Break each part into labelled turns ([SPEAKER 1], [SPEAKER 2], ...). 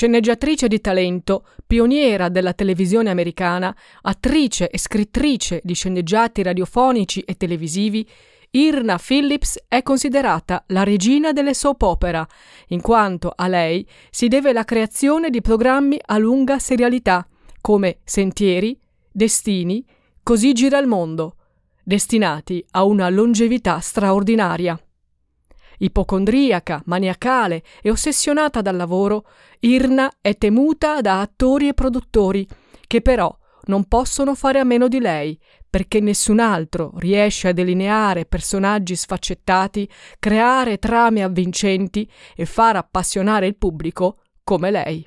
[SPEAKER 1] Sceneggiatrice di talento, pioniera della televisione americana, attrice e scrittrice di sceneggiati radiofonici e televisivi, Irna Phillips è considerata la regina delle soap opera, in quanto a lei si deve la creazione di programmi a lunga serialità, come Sentieri, Destini, Così gira il mondo, destinati a una longevità straordinaria. Ipocondriaca, maniacale e ossessionata dal lavoro, Irna è temuta da attori e produttori, che però non possono fare a meno di lei, perché nessun altro riesce a delineare personaggi sfaccettati, creare trame avvincenti e far appassionare il pubblico come lei.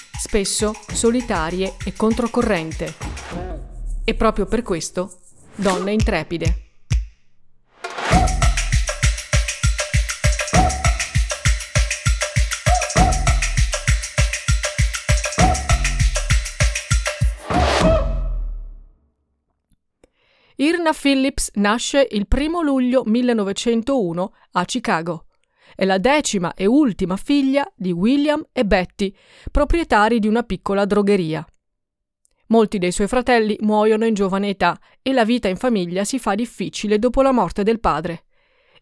[SPEAKER 1] spesso solitarie e controcorrente. E proprio per questo, donne intrepide. Irna Phillips nasce il 1 luglio 1901 a Chicago. È la decima e ultima figlia di William e Betty, proprietari di una piccola drogheria. Molti dei suoi fratelli muoiono in giovane età e la vita in famiglia si fa difficile dopo la morte del padre.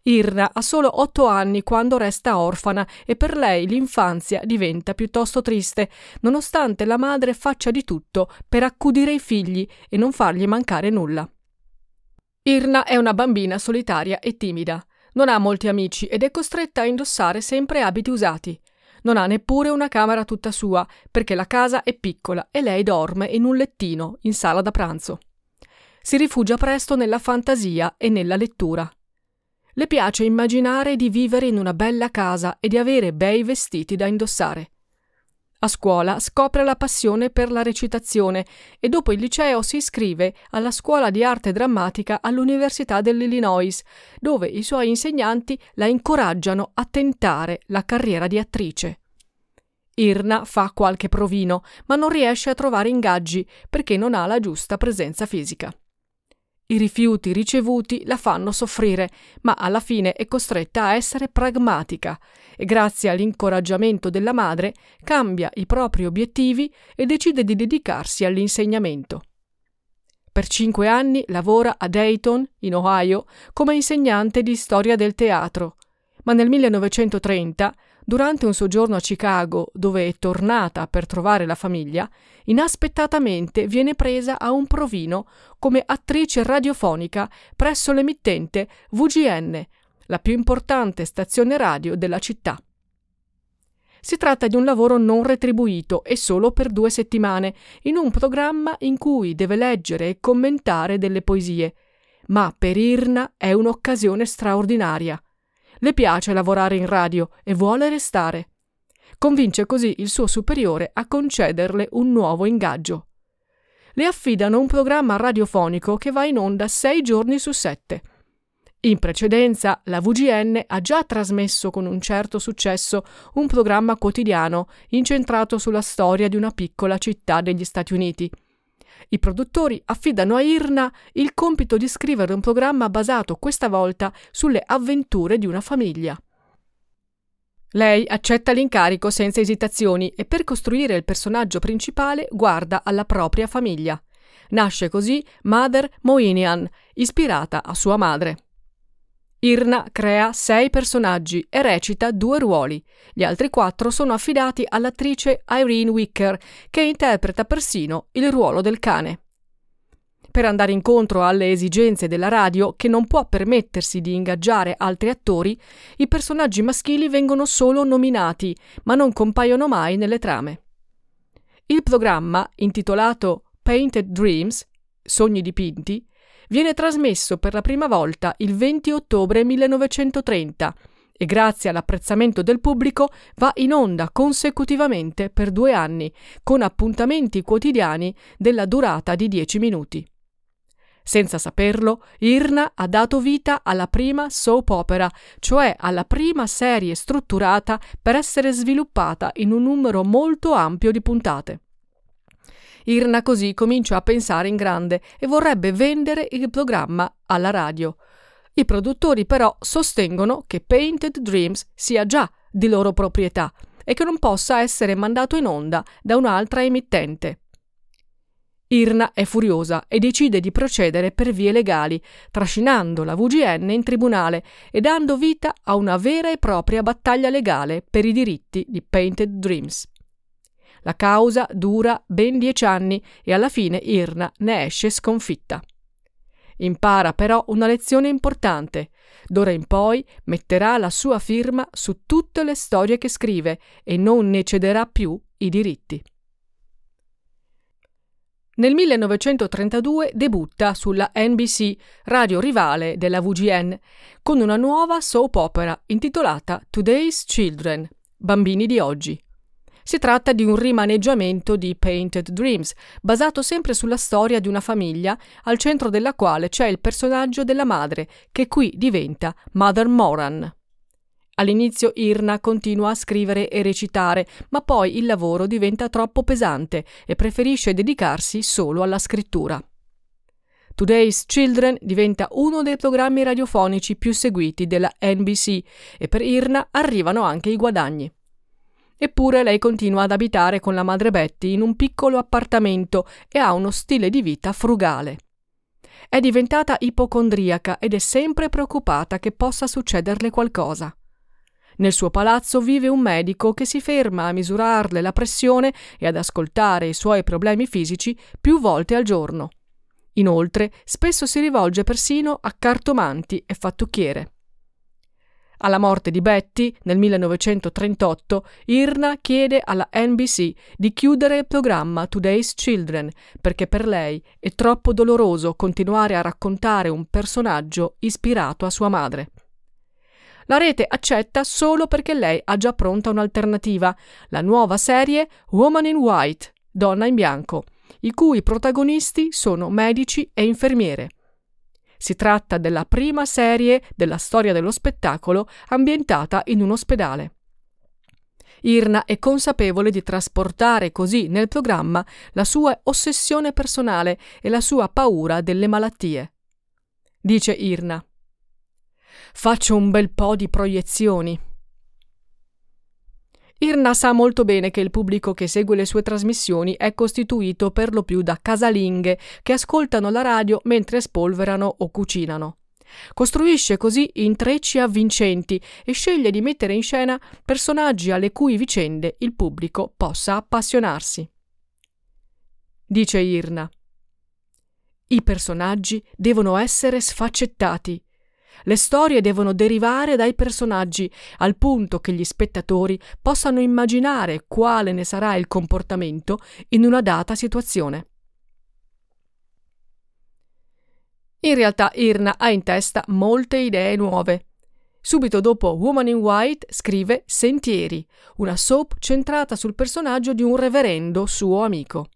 [SPEAKER 1] Irna ha solo otto anni quando resta orfana e per lei l'infanzia diventa piuttosto triste, nonostante la madre faccia di tutto per accudire i figli e non fargli mancare nulla. Irna è una bambina solitaria e timida. Non ha molti amici ed è costretta a indossare sempre abiti usati. Non ha neppure una camera tutta sua, perché la casa è piccola e lei dorme in un lettino in sala da pranzo. Si rifugia presto nella fantasia e nella lettura. Le piace immaginare di vivere in una bella casa e di avere bei vestiti da indossare. A scuola scopre la passione per la recitazione e dopo il liceo si iscrive alla scuola di arte drammatica all'Università dell'Illinois, dove i suoi insegnanti la incoraggiano a tentare la carriera di attrice. Irna fa qualche provino, ma non riesce a trovare ingaggi perché non ha la giusta presenza fisica. I rifiuti ricevuti la fanno soffrire, ma alla fine è costretta a essere pragmatica e grazie all'incoraggiamento della madre cambia i propri obiettivi e decide di dedicarsi all'insegnamento. Per cinque anni lavora a Dayton, in Ohio, come insegnante di storia del teatro, ma nel 1930 Durante un soggiorno a Chicago, dove è tornata per trovare la famiglia, inaspettatamente viene presa a un provino come attrice radiofonica presso l'emittente VGN, la più importante stazione radio della città. Si tratta di un lavoro non retribuito e solo per due settimane, in un programma in cui deve leggere e commentare delle poesie. Ma per Irna è un'occasione straordinaria. Le piace lavorare in radio e vuole restare. Convince così il suo superiore a concederle un nuovo ingaggio. Le affidano un programma radiofonico che va in onda sei giorni su sette. In precedenza la VGN ha già trasmesso con un certo successo un programma quotidiano incentrato sulla storia di una piccola città degli Stati Uniti. I produttori affidano a Irna il compito di scrivere un programma basato questa volta sulle avventure di una famiglia. Lei accetta l'incarico senza esitazioni e per costruire il personaggio principale guarda alla propria famiglia. Nasce così Mother Moinian, ispirata a sua madre. Irna crea sei personaggi e recita due ruoli. Gli altri quattro sono affidati all'attrice Irene Wicker, che interpreta persino il ruolo del cane. Per andare incontro alle esigenze della radio, che non può permettersi di ingaggiare altri attori, i personaggi maschili vengono solo nominati, ma non compaiono mai nelle trame. Il programma, intitolato Painted Dreams, Sogni dipinti, viene trasmesso per la prima volta il 20 ottobre 1930 e grazie all'apprezzamento del pubblico va in onda consecutivamente per due anni, con appuntamenti quotidiani della durata di 10 minuti. Senza saperlo, Irna ha dato vita alla prima soap opera, cioè alla prima serie strutturata per essere sviluppata in un numero molto ampio di puntate. Irna così comincia a pensare in grande e vorrebbe vendere il programma alla radio. I produttori però sostengono che Painted Dreams sia già di loro proprietà e che non possa essere mandato in onda da un'altra emittente. Irna è furiosa e decide di procedere per vie legali, trascinando la VGN in tribunale e dando vita a una vera e propria battaglia legale per i diritti di Painted Dreams. La causa dura ben dieci anni e alla fine Irna ne esce sconfitta. Impara però una lezione importante. D'ora in poi metterà la sua firma su tutte le storie che scrive e non ne cederà più i diritti. Nel 1932 debutta sulla NBC, radio rivale della VGN, con una nuova soap opera intitolata Today's Children, Bambini di oggi. Si tratta di un rimaneggiamento di Painted Dreams, basato sempre sulla storia di una famiglia, al centro della quale c'è il personaggio della madre, che qui diventa Mother Moran. All'inizio Irna continua a scrivere e recitare, ma poi il lavoro diventa troppo pesante e preferisce dedicarsi solo alla scrittura. Today's Children diventa uno dei programmi radiofonici più seguiti della NBC e per Irna arrivano anche i guadagni. Eppure lei continua ad abitare con la madre Betty in un piccolo appartamento e ha uno stile di vita frugale. È diventata ipocondriaca ed è sempre preoccupata che possa succederle qualcosa. Nel suo palazzo vive un medico che si ferma a misurarle la pressione e ad ascoltare i suoi problemi fisici più volte al giorno. Inoltre, spesso si rivolge persino a cartomanti e fattucchiere. Alla morte di Betty, nel 1938, Irna chiede alla NBC di chiudere il programma Today's Children perché per lei è troppo doloroso continuare a raccontare un personaggio ispirato a sua madre. La rete accetta solo perché lei ha già pronta un'alternativa, la nuova serie Woman in White, Donna in bianco, i cui protagonisti sono medici e infermiere. Si tratta della prima serie della storia dello spettacolo ambientata in un ospedale. Irna è consapevole di trasportare così nel programma la sua ossessione personale e la sua paura delle malattie. Dice Irna. Faccio un bel po' di proiezioni, Irna sa molto bene che il pubblico che segue le sue trasmissioni è costituito per lo più da casalinghe che ascoltano la radio mentre spolverano o cucinano. Costruisce così intrecci avvincenti e sceglie di mettere in scena personaggi alle cui vicende il pubblico possa appassionarsi. Dice Irna. I personaggi devono essere sfaccettati, le storie devono derivare dai personaggi, al punto che gli spettatori possano immaginare quale ne sarà il comportamento in una data situazione. In realtà Irna ha in testa molte idee nuove. Subito dopo Woman in White scrive Sentieri, una soap centrata sul personaggio di un reverendo suo amico.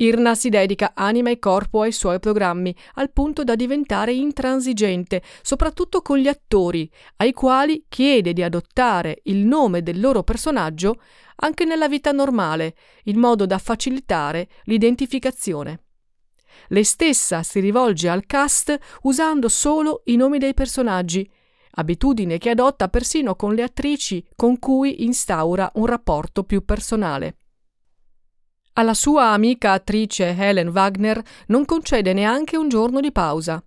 [SPEAKER 1] Irna si dedica anima e corpo ai suoi programmi, al punto da diventare intransigente, soprattutto con gli attori, ai quali chiede di adottare il nome del loro personaggio anche nella vita normale, in modo da facilitare l'identificazione. Lei stessa si rivolge al cast usando solo i nomi dei personaggi, abitudine che adotta persino con le attrici con cui instaura un rapporto più personale. Alla sua amica attrice Helen Wagner non concede neanche un giorno di pausa.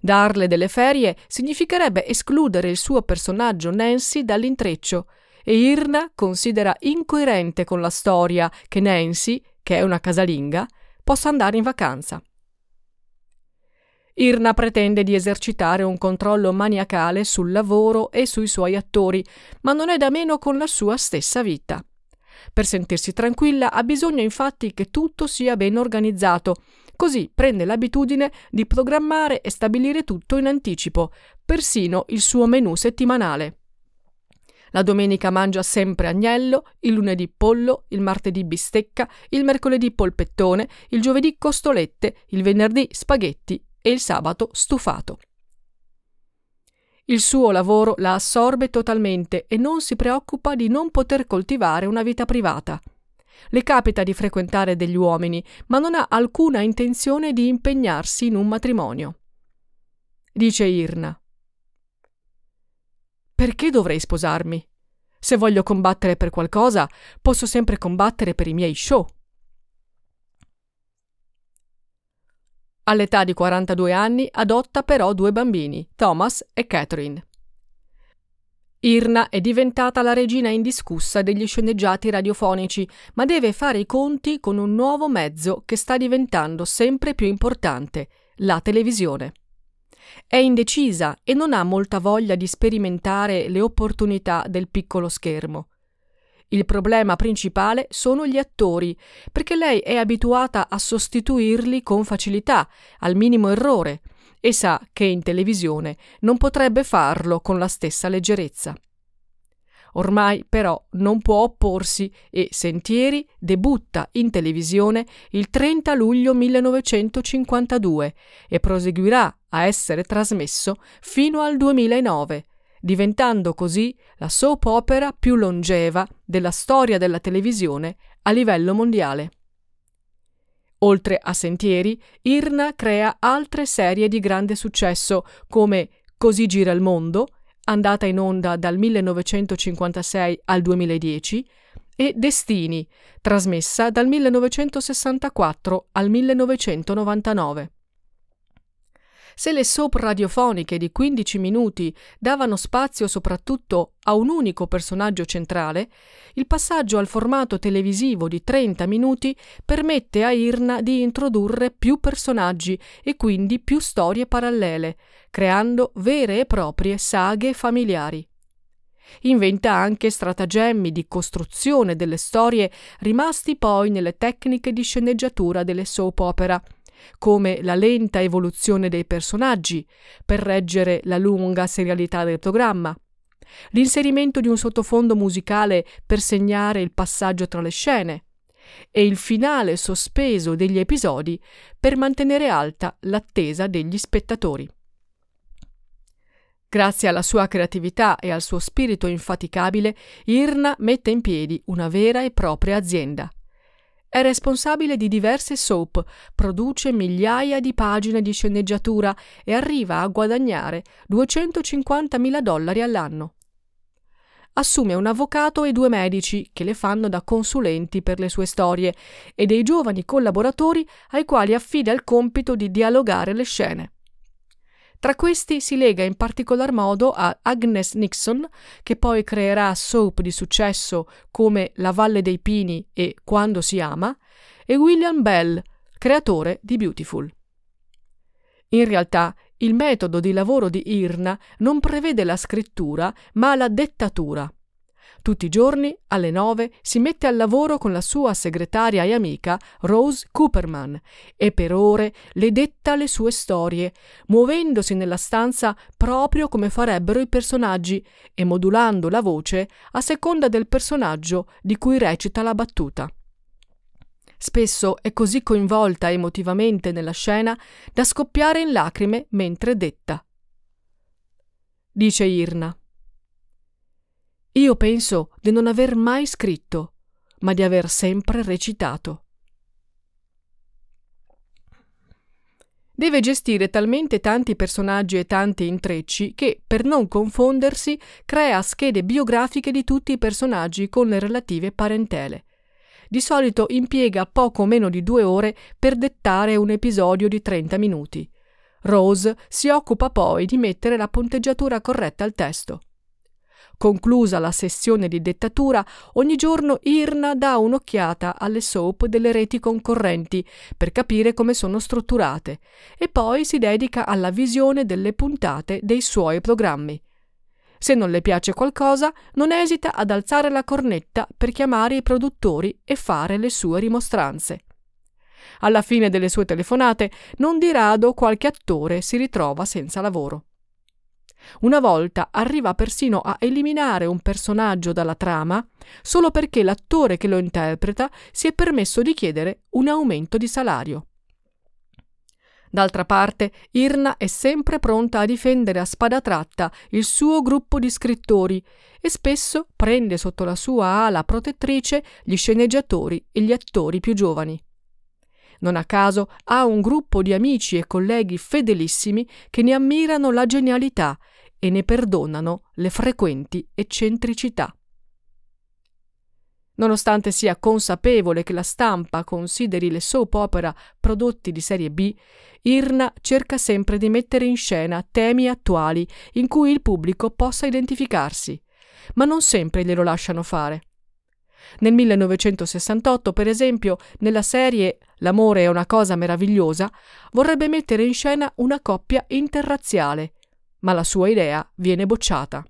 [SPEAKER 1] Darle delle ferie significherebbe escludere il suo personaggio Nancy dall'intreccio e Irna considera incoerente con la storia che Nancy, che è una casalinga, possa andare in vacanza. Irna pretende di esercitare un controllo maniacale sul lavoro e sui suoi attori, ma non è da meno con la sua stessa vita. Per sentirsi tranquilla ha bisogno infatti che tutto sia ben organizzato, Così prende l'abitudine di programmare e stabilire tutto in anticipo, persino il suo menù settimanale. La domenica mangia sempre agnello, il lunedì pollo, il martedì bistecca, il mercoledì polpettone, il giovedì costolette, il venerdì spaghetti e il sabato stufato. Il suo lavoro la assorbe totalmente e non si preoccupa di non poter coltivare una vita privata. Le capita di frequentare degli uomini, ma non ha alcuna intenzione di impegnarsi in un matrimonio. Dice Irna. Perché dovrei sposarmi? Se voglio combattere per qualcosa, posso sempre combattere per i miei show. All'età di 42 anni adotta però due bambini, Thomas e Catherine. Irna è diventata la regina indiscussa degli sceneggiati radiofonici, ma deve fare i conti con un nuovo mezzo che sta diventando sempre più importante, la televisione. È indecisa e non ha molta voglia di sperimentare le opportunità del piccolo schermo. Il problema principale sono gli attori, perché lei è abituata a sostituirli con facilità, al minimo errore, e sa che in televisione non potrebbe farlo con la stessa leggerezza. Ormai però non può opporsi e Sentieri debutta in televisione il 30 luglio 1952 e proseguirà a essere trasmesso fino al 2009, diventando così la soap opera più longeva della storia della televisione a livello mondiale. Oltre a Sentieri, Irna crea altre serie di grande successo come Così gira il mondo, andata in onda dal 1956 al 2010, e Destini, trasmessa dal 1964 al 1999. Se le soap radiofoniche di 15 minuti davano spazio soprattutto a un unico personaggio centrale, il passaggio al formato televisivo di 30 minuti permette a Irna di introdurre più personaggi e quindi più storie parallele, creando vere e proprie saghe familiari. Inventa anche stratagemmi di costruzione delle storie rimasti poi nelle tecniche di sceneggiatura delle soap opera come la lenta evoluzione dei personaggi per reggere la lunga serialità del programma, l'inserimento di un sottofondo musicale per segnare il passaggio tra le scene e il finale sospeso degli episodi per mantenere alta l'attesa degli spettatori. Grazie alla sua creatività e al suo spirito infaticabile, Irna mette in piedi una vera e propria azienda. È responsabile di diverse soap, produce migliaia di pagine di sceneggiatura e arriva a guadagnare 250.000 dollari all'anno. Assume un avvocato e due medici che le fanno da consulenti per le sue storie e dei giovani collaboratori ai quali affida il compito di dialogare le scene. Tra questi si lega in particolar modo a Agnes Nixon, che poi creerà soap di successo come La Valle dei Pini e Quando si ama, e William Bell, creatore di Beautiful. In realtà, il metodo di lavoro di Irna non prevede la scrittura, ma la dettatura. Tutti i giorni, alle nove, si mette al lavoro con la sua segretaria e amica Rose Cooperman e per ore le detta le sue storie, muovendosi nella stanza proprio come farebbero i personaggi e modulando la voce a seconda del personaggio di cui recita la battuta. Spesso è così coinvolta emotivamente nella scena da scoppiare in lacrime mentre detta. Dice Irna. Io penso di non aver mai scritto, ma di aver sempre recitato. Deve gestire talmente tanti personaggi e tanti intrecci che, per non confondersi, crea schede biografiche di tutti i personaggi con le relative parentele. Di solito impiega poco meno di due ore per dettare un episodio di 30 minuti. Rose si occupa poi di mettere la punteggiatura corretta al testo. Conclusa la sessione di dettatura, ogni giorno Irna dà un'occhiata alle soap delle reti concorrenti per capire come sono strutturate e poi si dedica alla visione delle puntate dei suoi programmi. Se non le piace qualcosa, non esita ad alzare la cornetta per chiamare i produttori e fare le sue rimostranze. Alla fine delle sue telefonate, non di rado qualche attore si ritrova senza lavoro. Una volta arriva persino a eliminare un personaggio dalla trama solo perché l'attore che lo interpreta si è permesso di chiedere un aumento di salario. D'altra parte, Irna è sempre pronta a difendere a spada tratta il suo gruppo di scrittori e spesso prende sotto la sua ala protettrice gli sceneggiatori e gli attori più giovani. Non a caso ha un gruppo di amici e colleghi fedelissimi che ne ammirano la genialità e ne perdonano le frequenti eccentricità. Nonostante sia consapevole che la stampa consideri le soap opera prodotti di serie B, Irna cerca sempre di mettere in scena temi attuali in cui il pubblico possa identificarsi, ma non sempre glielo lasciano fare. Nel 1968, per esempio, nella serie L'amore è una cosa meravigliosa, vorrebbe mettere in scena una coppia interrazziale, ma la sua idea viene bocciata.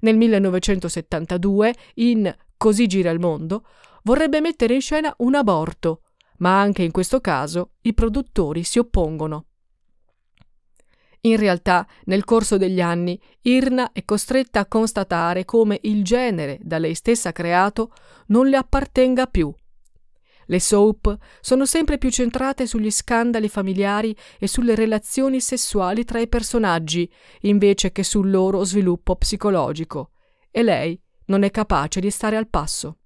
[SPEAKER 1] Nel 1972, in Così gira il mondo, vorrebbe mettere in scena un aborto, ma anche in questo caso i produttori si oppongono. In realtà, nel corso degli anni, Irna è costretta a constatare come il genere da lei stessa creato non le appartenga più. Le soap sono sempre più centrate sugli scandali familiari e sulle relazioni sessuali tra i personaggi, invece che sul loro sviluppo psicologico, e lei non è capace di stare al passo.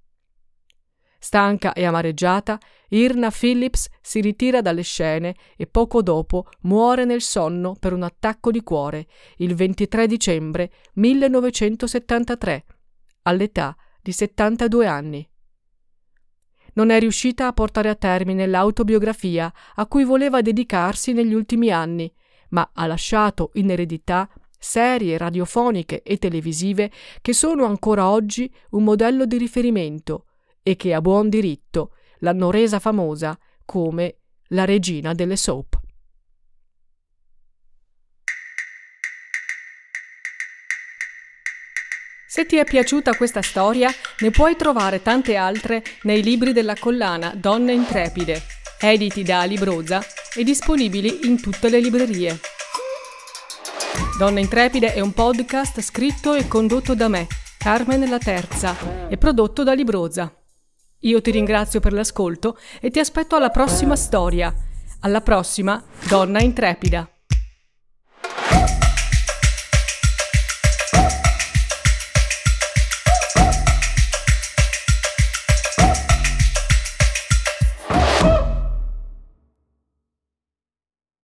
[SPEAKER 1] Stanca e amareggiata, Irna Phillips si ritira dalle scene e poco dopo muore nel sonno per un attacco di cuore il 23 dicembre 1973, all'età di 72 anni. Non è riuscita a portare a termine l'autobiografia a cui voleva dedicarsi negli ultimi anni, ma ha lasciato in eredità serie radiofoniche e televisive che sono ancora oggi un modello di riferimento e che a buon diritto l'hanno resa famosa come la regina delle soap. Se ti è piaciuta questa storia, ne puoi trovare tante altre nei libri della collana Donne Intrepide, editi da Alibroza e disponibili in tutte le librerie. Donna Intrepide è un podcast scritto e condotto da me, Carmen La Terza, e prodotto da Libroza. Io ti ringrazio per l'ascolto e ti aspetto alla prossima storia. Alla prossima, Donna Intrepida.